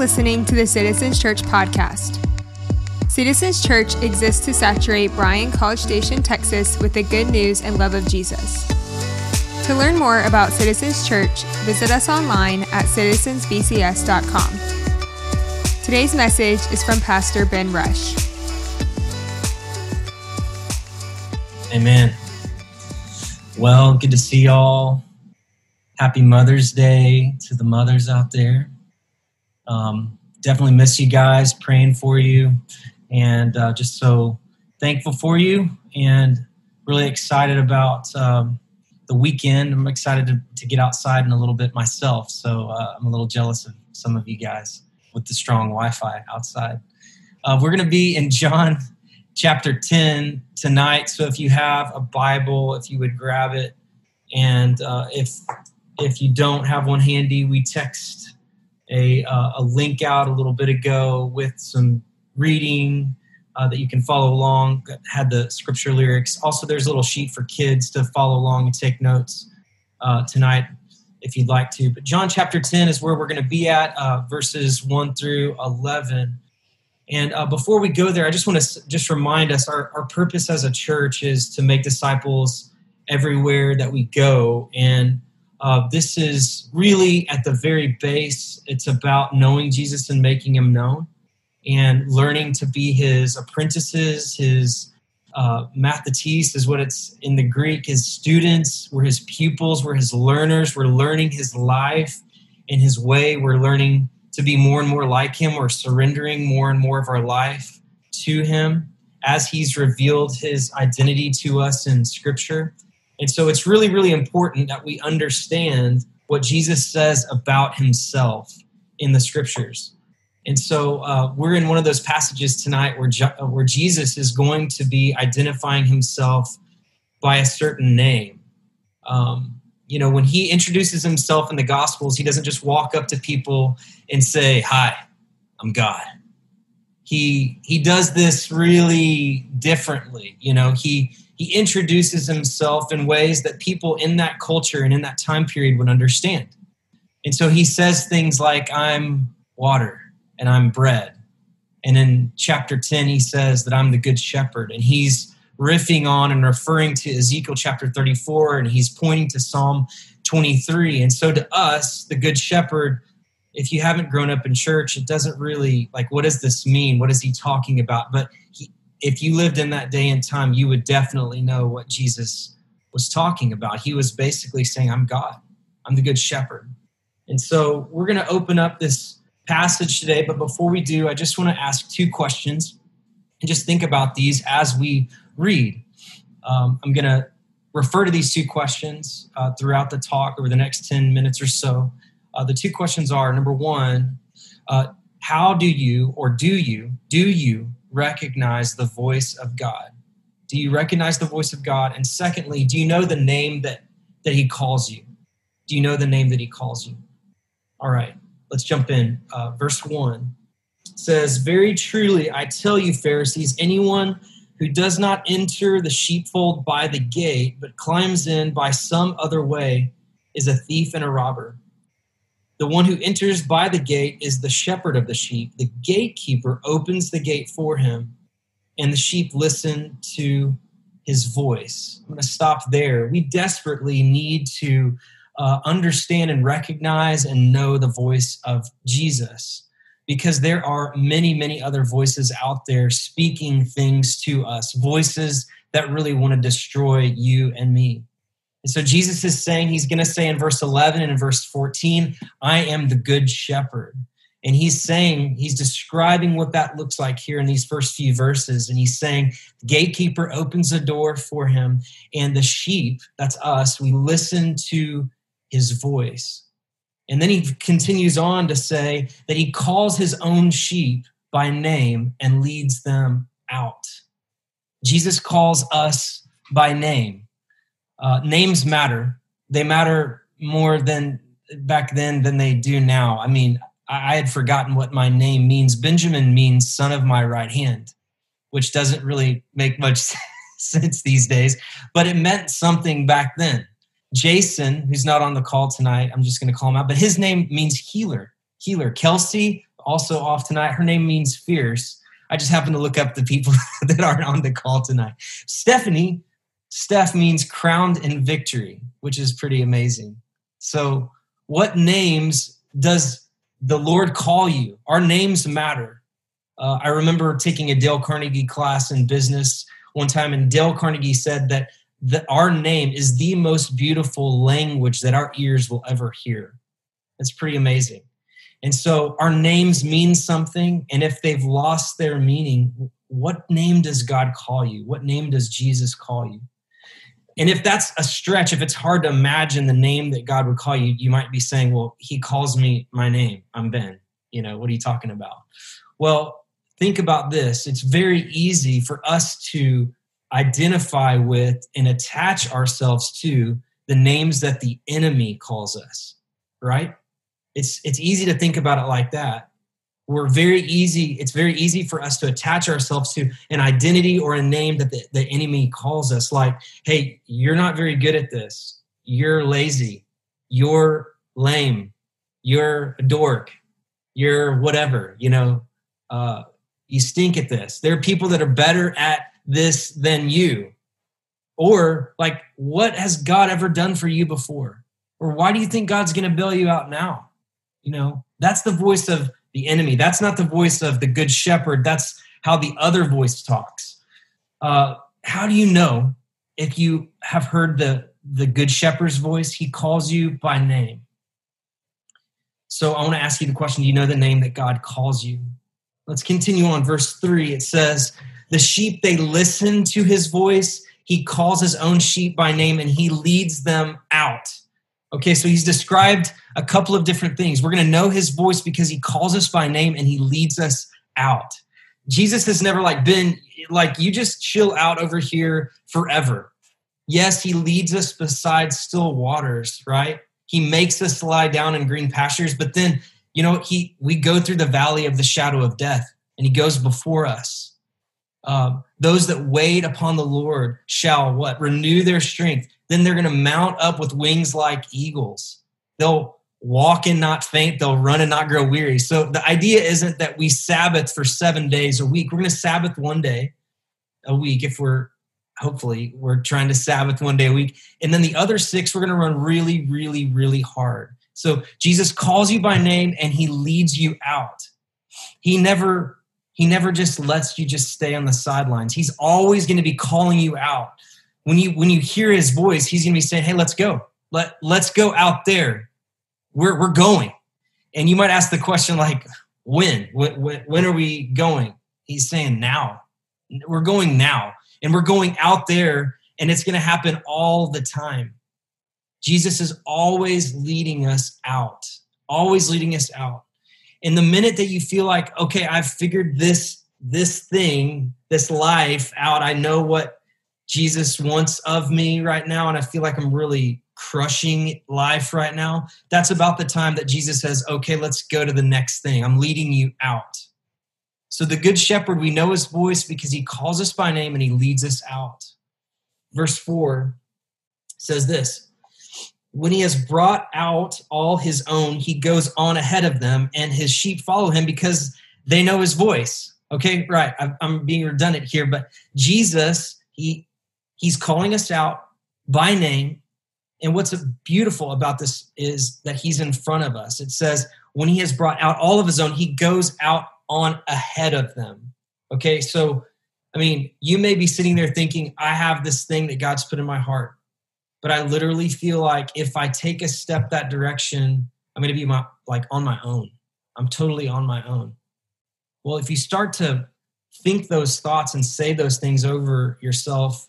listening to the Citizens Church podcast. Citizens Church exists to saturate Bryan, College Station, Texas with the good news and love of Jesus. To learn more about Citizens Church, visit us online at citizensbcs.com. Today's message is from Pastor Ben Rush. Amen. Well, good to see y'all. Happy Mother's Day to the mothers out there. Um, definitely miss you guys, praying for you, and uh, just so thankful for you, and really excited about um, the weekend. I'm excited to, to get outside in a little bit myself, so uh, I'm a little jealous of some of you guys with the strong Wi Fi outside. Uh, we're going to be in John chapter 10 tonight, so if you have a Bible, if you would grab it, and uh, if if you don't have one handy, we text a, uh, a link out a little bit ago with some reading uh, that you can follow along. Had the scripture lyrics. Also, there's a little sheet for kids to follow along and take notes uh, tonight if you'd like to. But John chapter 10 is where we're going to be at, uh, verses 1 through 11. And uh, before we go there, I just want to just remind us our, our purpose as a church is to make disciples everywhere that we go. And uh, this is really at the very base, it's about knowing Jesus and making him known and learning to be his apprentices, his uh, mathetes is what it's in the Greek, his students, we're his pupils, we're his learners, we're learning his life and his way, we're learning to be more and more like him, we're surrendering more and more of our life to him as he's revealed his identity to us in scripture. And so it's really, really important that we understand what Jesus says about himself in the scriptures. And so uh, we're in one of those passages tonight where, uh, where Jesus is going to be identifying himself by a certain name. Um, you know, when he introduces himself in the Gospels, he doesn't just walk up to people and say, Hi, I'm God. He, he does this really differently. You know, he, he introduces himself in ways that people in that culture and in that time period would understand. And so he says things like, I'm water and I'm bread. And in chapter 10, he says that I'm the good shepherd. And he's riffing on and referring to Ezekiel chapter 34, and he's pointing to Psalm 23. And so to us, the good shepherd, if you haven't grown up in church, it doesn't really like what does this mean? What is he talking about? But he, if you lived in that day and time, you would definitely know what Jesus was talking about. He was basically saying, I'm God, I'm the good shepherd. And so we're going to open up this passage today. But before we do, I just want to ask two questions and just think about these as we read. Um, I'm going to refer to these two questions uh, throughout the talk over the next 10 minutes or so. Uh, the two questions are number one, uh, how do you or do you, do you recognize the voice of God? Do you recognize the voice of God? And secondly, do you know the name that, that He calls you? Do you know the name that He calls you? All right, let's jump in. Uh, verse 1 says, Very truly, I tell you, Pharisees, anyone who does not enter the sheepfold by the gate, but climbs in by some other way, is a thief and a robber. The one who enters by the gate is the shepherd of the sheep. The gatekeeper opens the gate for him, and the sheep listen to his voice. I'm going to stop there. We desperately need to uh, understand and recognize and know the voice of Jesus because there are many, many other voices out there speaking things to us, voices that really want to destroy you and me. And so Jesus is saying, he's going to say in verse 11 and in verse 14, I am the good shepherd. And he's saying, he's describing what that looks like here in these first few verses. And he's saying, the gatekeeper opens the door for him, and the sheep, that's us, we listen to his voice. And then he continues on to say that he calls his own sheep by name and leads them out. Jesus calls us by name uh, names matter. They matter more than back then than they do now. I mean, I, I had forgotten what my name means. Benjamin means son of my right hand, which doesn't really make much sense these days, but it meant something back then. Jason, who's not on the call tonight, I'm just going to call him out, but his name means healer. Healer. Kelsey, also off tonight. Her name means fierce. I just happened to look up the people that aren't on the call tonight. Stephanie, Steph means crowned in victory, which is pretty amazing. So, what names does the Lord call you? Our names matter. Uh, I remember taking a Dale Carnegie class in business one time, and Dale Carnegie said that that our name is the most beautiful language that our ears will ever hear. That's pretty amazing. And so our names mean something. And if they've lost their meaning, what name does God call you? What name does Jesus call you? And if that's a stretch, if it's hard to imagine the name that God would call you, you might be saying, Well, he calls me my name. I'm Ben. You know, what are you talking about? Well, think about this. It's very easy for us to identify with and attach ourselves to the names that the enemy calls us, right? It's it's easy to think about it like that. We're very easy, it's very easy for us to attach ourselves to an identity or a name that the, the enemy calls us, like, hey, you're not very good at this. You're lazy. You're lame. You're a dork. You're whatever, you know, uh, you stink at this. There are people that are better at this than you. Or, like, what has God ever done for you before? Or why do you think God's going to bail you out now? You know, that's the voice of the enemy. That's not the voice of the good shepherd. That's how the other voice talks. Uh, how do you know if you have heard the, the good shepherd's voice? He calls you by name. So I want to ask you the question Do you know the name that God calls you? Let's continue on. Verse 3 it says, The sheep, they listen to his voice. He calls his own sheep by name and he leads them out. Okay, so he's described a couple of different things. We're going to know his voice because he calls us by name and he leads us out. Jesus has never like been like you just chill out over here forever. Yes, he leads us beside still waters, right? He makes us lie down in green pastures, but then, you know, he we go through the valley of the shadow of death and he goes before us. Um, those that wait upon the Lord shall what? Renew their strength. Then they're going to mount up with wings like eagles. They'll walk and not faint. They'll run and not grow weary. So the idea isn't that we Sabbath for seven days a week. We're going to Sabbath one day a week if we're hopefully we're trying to Sabbath one day a week. And then the other six, we're going to run really, really, really hard. So Jesus calls you by name and he leads you out. He never he never just lets you just stay on the sidelines. He's always going to be calling you out. When you when you hear his voice, he's going to be saying, "Hey, let's go. Let let's go out there. We're we're going. And you might ask the question like when? When when when are we going? He's saying now. We're going now. And we're going out there and it's going to happen all the time. Jesus is always leading us out always leading us out in the minute that you feel like okay i've figured this this thing this life out i know what jesus wants of me right now and i feel like i'm really crushing life right now, that's about the time that Jesus says, okay, let's go to the next thing. I'm leading you out. So, the Good Shepherd, we know his voice because he calls us by name and he leads us out. Verse 4 says this When he has brought out all his own, he goes on ahead of them, and his sheep follow him because they know his voice. Okay, right. I'm being redundant here, but Jesus, he he's calling us out by name and what's beautiful about this is that he's in front of us. It says, when he has brought out all of his own, he goes out on ahead of them. Okay, so I mean, you may be sitting there thinking, I have this thing that God's put in my heart. But I literally feel like if I take a step that direction, I'm going to be my, like on my own. I'm totally on my own. Well, if you start to think those thoughts and say those things over yourself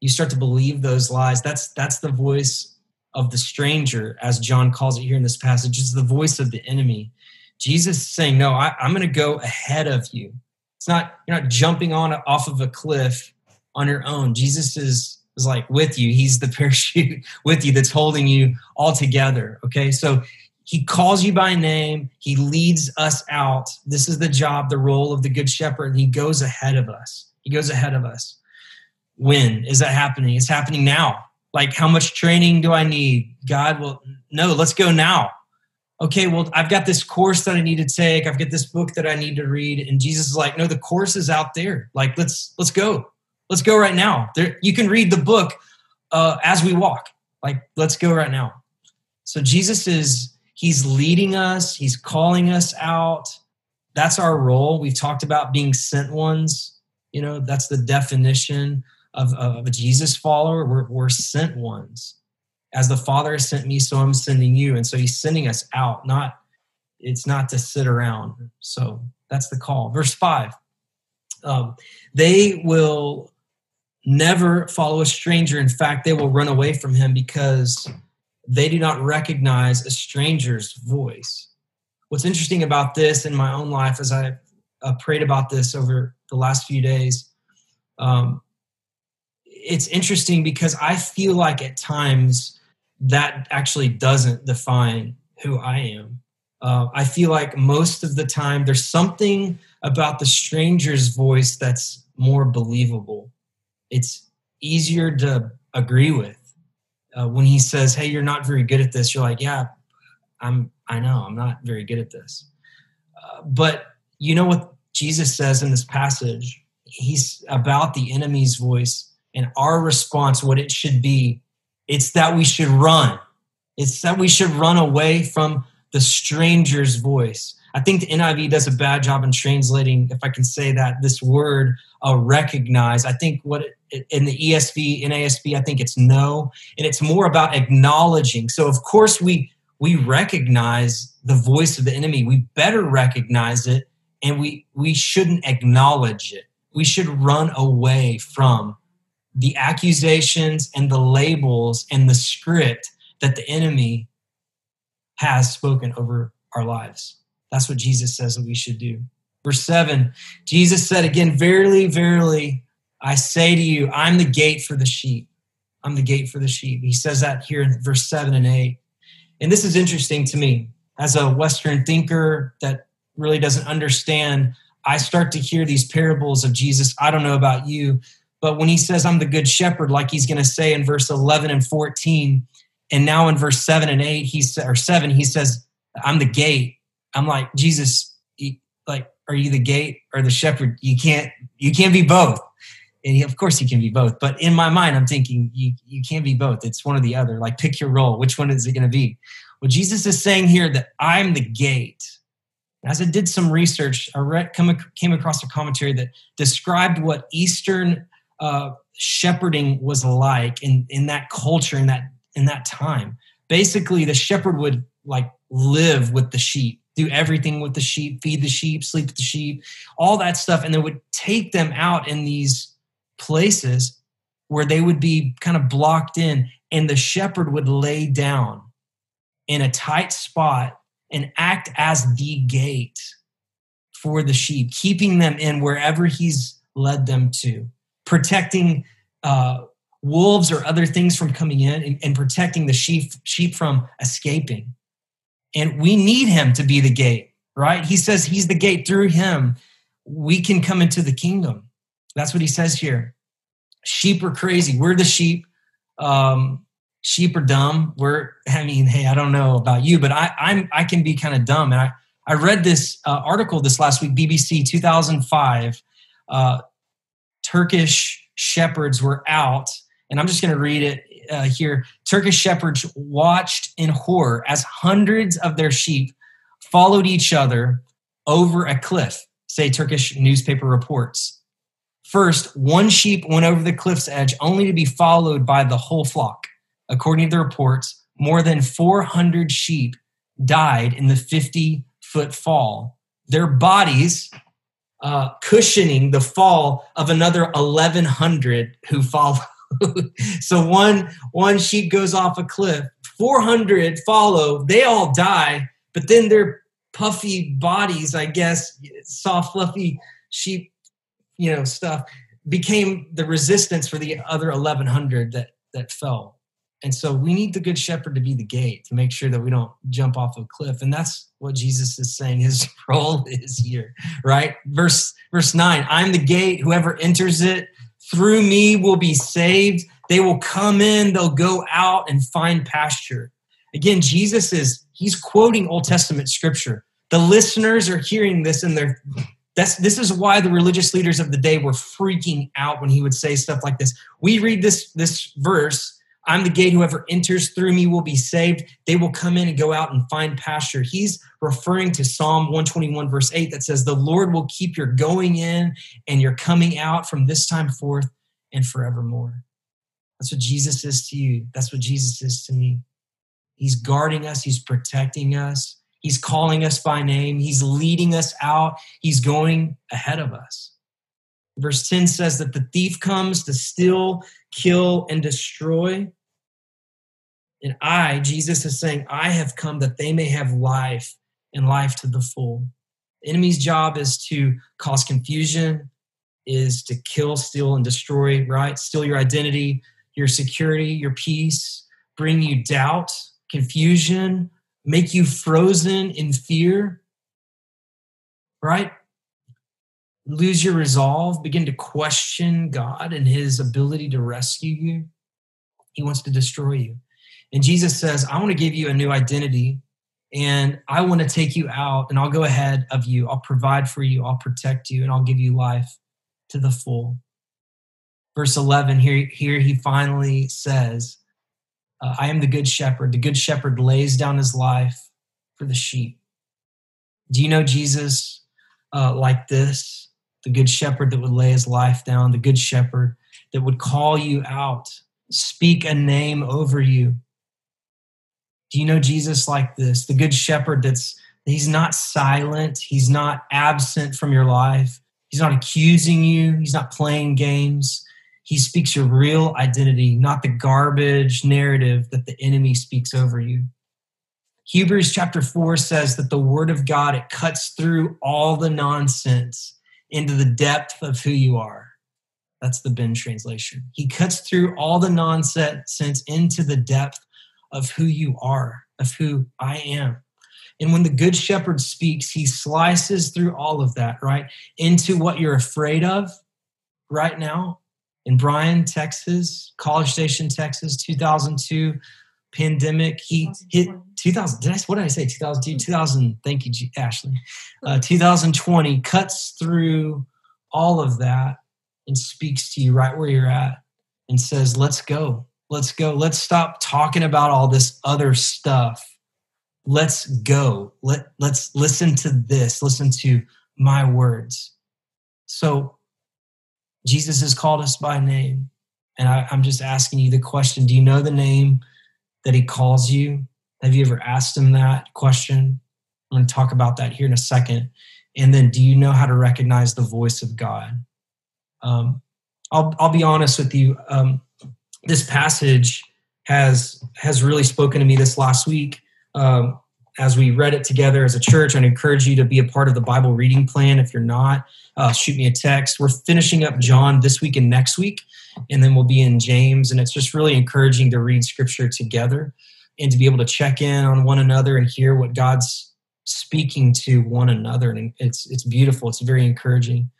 you start to believe those lies that's that's the voice of the stranger as john calls it here in this passage it's the voice of the enemy jesus is saying no I, i'm going to go ahead of you it's not you're not jumping on off of a cliff on your own jesus is is like with you he's the parachute with you that's holding you all together okay so he calls you by name he leads us out this is the job the role of the good shepherd he goes ahead of us he goes ahead of us when is that happening? It's happening now. Like, how much training do I need? God will, no, let's go now. okay, well, I've got this course that I need to take. I've got this book that I need to read. And Jesus is like, no, the course is out there. Like, let's let's go. Let's go right now. There, you can read the book uh, as we walk. Like, let's go right now. So Jesus is he's leading us. He's calling us out. That's our role. We've talked about being sent ones. You know, that's the definition of, of a Jesus follower. We're, we're sent ones as the Father has sent me, so I'm sending you. And so he's sending us out, not it's not to sit around. So that's the call. Verse five. Um, they will never follow a stranger. In fact, they will run away from him because they do not recognize a stranger's voice. What's interesting about this in my own life as I uh, prayed about this over the last few days, um, it's interesting because I feel like at times that actually doesn't define who I am. Uh, I feel like most of the time there's something about the stranger's voice that's more believable. It's easier to agree with. Uh, when he says, "Hey, you're not very good at this," you're like, "Yeah, I'm. I know I'm not very good at this." Uh, but you know what Jesus says in this passage? He's about the enemy's voice and our response, what it should be it's that we should run. It's that we should run away from the stranger's voice. I think the NIV does a bad job in translating, if I can say that, this word uh, recognize. I think what it, in the ESV, NASB, I think it's know, and it's more about acknowledging. So, of course, we we recognize the voice of the enemy. We better recognize it, and we we shouldn't acknowledge it. We should run away from the accusations and the labels and the script that the enemy has spoken over our lives. That's what Jesus says that we should do. Verse 7 Jesus said again, Verily, verily, I say to you, I'm the gate for the sheep. I'm the gate for the sheep. He says that here in verse 7 and 8. And this is interesting to me as a Western thinker that really doesn't understand. I start to hear these parables of Jesus. I don't know about you, but when he says, I'm the good shepherd, like he's going to say in verse 11 and 14, and now in verse 7 and 8, he or 7, he says, I'm the gate. I'm like, Jesus, like, are you the gate or the shepherd? You can't, you can't be both. And he, of course, you can be both. But in my mind, I'm thinking you, you can't be both. It's one or the other. Like, pick your role. Which one is it going to be? Well, Jesus is saying here that I'm the gate. As I did some research, I read, come, came across a commentary that described what Eastern uh, shepherding was like in in that culture in that in that time. Basically, the shepherd would like live with the sheep, do everything with the sheep, feed the sheep, sleep with the sheep, all that stuff, and they would take them out in these places where they would be kind of blocked in, and the shepherd would lay down in a tight spot and act as the gate for the sheep, keeping them in wherever he's led them to protecting uh, wolves or other things from coming in and, and protecting the sheep sheep from escaping and we need him to be the gate right? He says he's the gate. Through him we can come into the kingdom. That's what he says here. Sheep are crazy. We're the sheep. Um, sheep are dumb. We're i mean hey i don't know about you but i i'm i can be kind of dumb. And i i read this uh, article this last week bbc 2005 uh, Turkish shepherds were out, and I'm just going to read it uh, here. Turkish shepherds watched in horror as hundreds of their sheep followed each other over a cliff, say Turkish newspaper reports. First, one sheep went over the cliff's edge only to be followed by the whole flock. According to the reports, more than 400 sheep died in the 50 foot fall. Their bodies uh, cushioning the fall of another 1100 who follow so one one sheep goes off a cliff 400 follow they all die but then their puffy bodies i guess soft fluffy sheep you know stuff became the resistance for the other 1100 that that fell and so we need the good shepherd to be the gate to make sure that we don't jump off a cliff. And that's what Jesus is saying his role is here, right? Verse verse 9, I'm the gate, whoever enters it through me will be saved. They will come in, they'll go out and find pasture. Again, Jesus is he's quoting Old Testament scripture. The listeners are hearing this and they're that's this is why the religious leaders of the day were freaking out when he would say stuff like this. We read this this verse I'm the gate, whoever enters through me will be saved. They will come in and go out and find pasture. He's referring to Psalm 121, verse 8, that says, The Lord will keep your going in and your coming out from this time forth and forevermore. That's what Jesus is to you. That's what Jesus is to me. He's guarding us, He's protecting us, He's calling us by name, He's leading us out, He's going ahead of us. Verse 10 says that the thief comes to steal, kill, and destroy. And I, Jesus is saying, I have come that they may have life and life to the full. The enemy's job is to cause confusion, is to kill, steal, and destroy, right? Steal your identity, your security, your peace, bring you doubt, confusion, make you frozen in fear, right? Lose your resolve, begin to question God and his ability to rescue you. He wants to destroy you. And Jesus says, I want to give you a new identity and I want to take you out and I'll go ahead of you. I'll provide for you. I'll protect you and I'll give you life to the full. Verse 11, here, here he finally says, uh, I am the good shepherd. The good shepherd lays down his life for the sheep. Do you know Jesus uh, like this? The good shepherd that would lay his life down, the good shepherd that would call you out, speak a name over you, do you know Jesus like this? The good shepherd that's he's not silent, he's not absent from your life. He's not accusing you, he's not playing games. He speaks your real identity, not the garbage narrative that the enemy speaks over you. Hebrews chapter 4 says that the word of God it cuts through all the nonsense into the depth of who you are. That's the Ben translation. He cuts through all the nonsense into the depth of who you are, of who I am. And when the good shepherd speaks, he slices through all of that, right? Into what you're afraid of right now in Bryan, Texas, College Station, Texas, 2002 pandemic. He hit 2000. Did I, what did I say? 2002, 2000. Thank you, Ashley. Uh, 2020 cuts through all of that and speaks to you right where you're at and says, let's go. Let's go. Let's stop talking about all this other stuff. Let's go. Let, let's listen to this. Listen to my words. So, Jesus has called us by name. And I, I'm just asking you the question Do you know the name that he calls you? Have you ever asked him that question? I'm going to talk about that here in a second. And then, do you know how to recognize the voice of God? Um, I'll, I'll be honest with you. Um, this passage has has really spoken to me this last week. Um, as we read it together as a church, I'd encourage you to be a part of the Bible reading plan. If you're not, uh, shoot me a text. We're finishing up John this week and next week, and then we'll be in James. And it's just really encouraging to read Scripture together and to be able to check in on one another and hear what God's speaking to one another. And it's it's beautiful. It's very encouraging.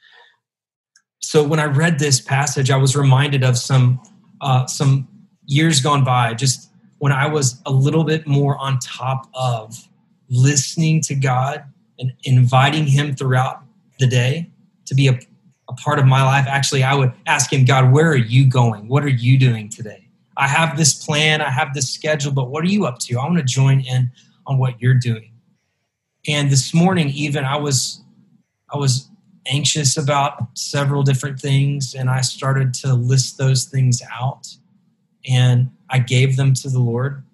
So when I read this passage, I was reminded of some uh, some years gone by, just when I was a little bit more on top of listening to God and inviting Him throughout the day to be a, a part of my life. Actually, I would ask Him, God, where are you going? What are you doing today? I have this plan, I have this schedule, but what are you up to? I want to join in on what you're doing. And this morning, even I was, I was anxious about several different things and I started to list those things out and I gave them to the Lord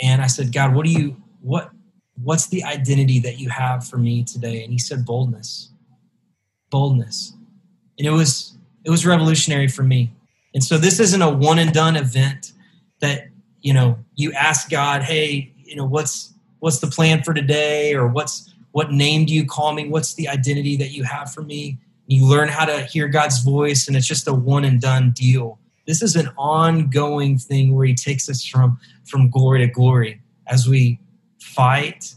and I said, God, what do you what what's the identity that you have for me today? And he said boldness. Boldness. And it was it was revolutionary for me. And so this isn't a one and done event that, you know, you ask God, hey, you know, what's what's the plan for today or what's what name do you call me? What's the identity that you have for me? You learn how to hear God's voice, and it's just a one and done deal. This is an ongoing thing where He takes us from, from glory to glory as we fight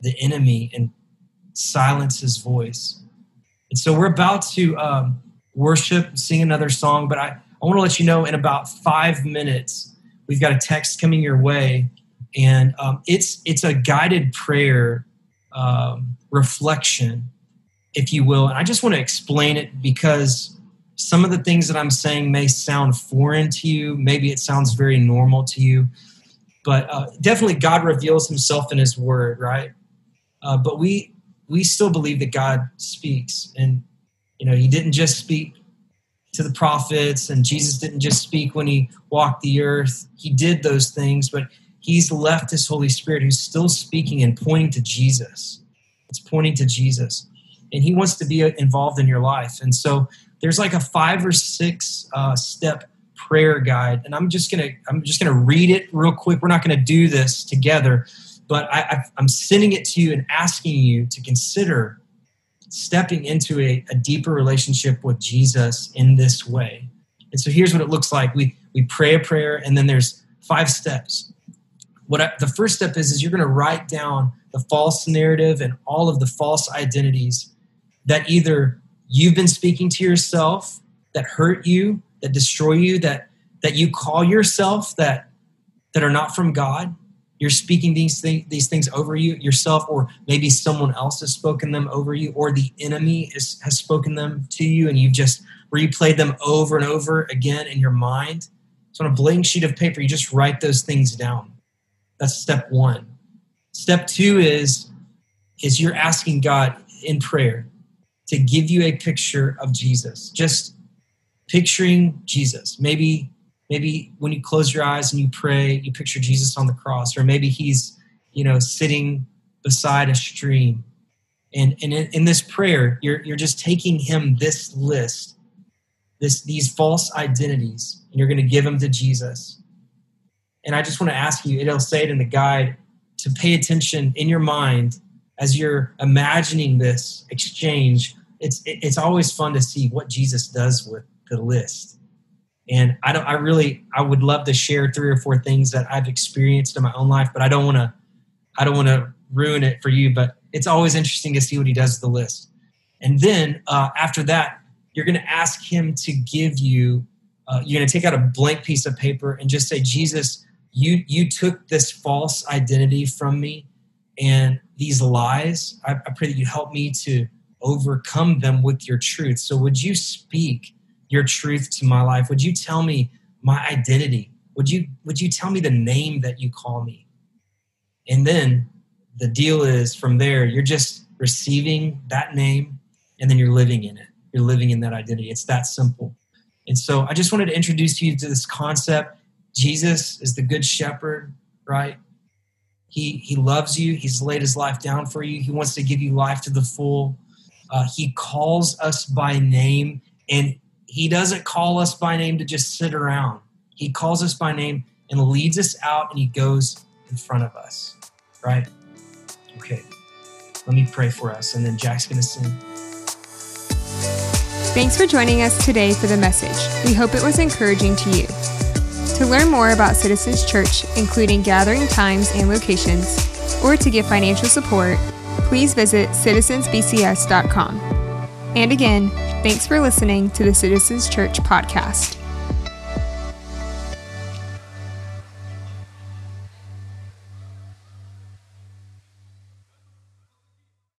the enemy and silence His voice. And so we're about to um, worship, sing another song, but I, I want to let you know in about five minutes, we've got a text coming your way and um, it's it's a guided prayer um, reflection, if you will. And I just want to explain it because some of the things that I'm saying may sound foreign to you. Maybe it sounds very normal to you, but uh, definitely God reveals Himself in His Word, right? Uh, but we we still believe that God speaks, and you know He didn't just speak to the prophets, and Jesus didn't just speak when He walked the earth. He did those things, but He's left His Holy Spirit, who's still speaking and pointing to Jesus. It's pointing to Jesus, and He wants to be involved in your life. And so there's like a five or six uh, step prayer guide, and I'm just gonna I'm just gonna read it real quick. We're not gonna do this together but I, am sending it to you and asking you to consider stepping into a, a, deeper relationship with Jesus in this way. And so here's what it looks like: we we pray a prayer, and then there's five steps. What I, the first step is is you're going to write down the false narrative and all of the false identities that either you've been speaking to yourself that hurt you, that destroy you, that that you call yourself that that are not from God. You're speaking these things these things over you yourself or maybe someone else has spoken them over you or the enemy is, has spoken them to you and you've just replayed them over and over again in your mind. So on a blank sheet of paper you just write those things down that's step one. Step two is is you're asking god in prayer to give you a picture of jesus. Just picturing jesus. Maybe maybe when you close your eyes and you pray you picture jesus on the cross or maybe he's you know sitting beside a stream. And, and in, in this prayer you're, you're just taking him this list this these false identities and you're going to give them to jesus and i just want to ask you it'll say it in the guide to pay attention in your mind as you're imagining this exchange it's it's always fun to see what jesus does with the list and I don't, I really, I would love to share three or four things that I've experienced in my own life, but I don't want to, I don't want to ruin it for you. But it's always interesting to see what he does with the list. And then uh, after that, you're going to ask him to give you. Uh, you're going to take out a blank piece of paper and just say, Jesus, you you took this false identity from me, and these lies. I, I pray that you help me to overcome them with your truth. So would you speak? your truth to my life? Would you tell me my identity? Would you would you tell me the name that you call me? And then the deal is from there you're just receiving that name and then you're living in it. You're living in that identity. It's that simple. And so I just wanted to introduce you to this concept. Jesus is the good shepherd, right? He he loves you. He's laid his life down for you. He wants to give you life to the full. Uh, he calls us by name, and he doesn't call us by name to just sit around. He calls us by name and leads us out and he goes in front of us. Right? Okay. Let me pray for us and then Jack's going to sing. Thanks for joining us today for the message. We hope it was encouraging to you. To learn more about Citizens Church, including gathering times and locations, or to give financial support, please visit citizensbcs.com. And again, Thanks for listening to the Citizens Church podcast.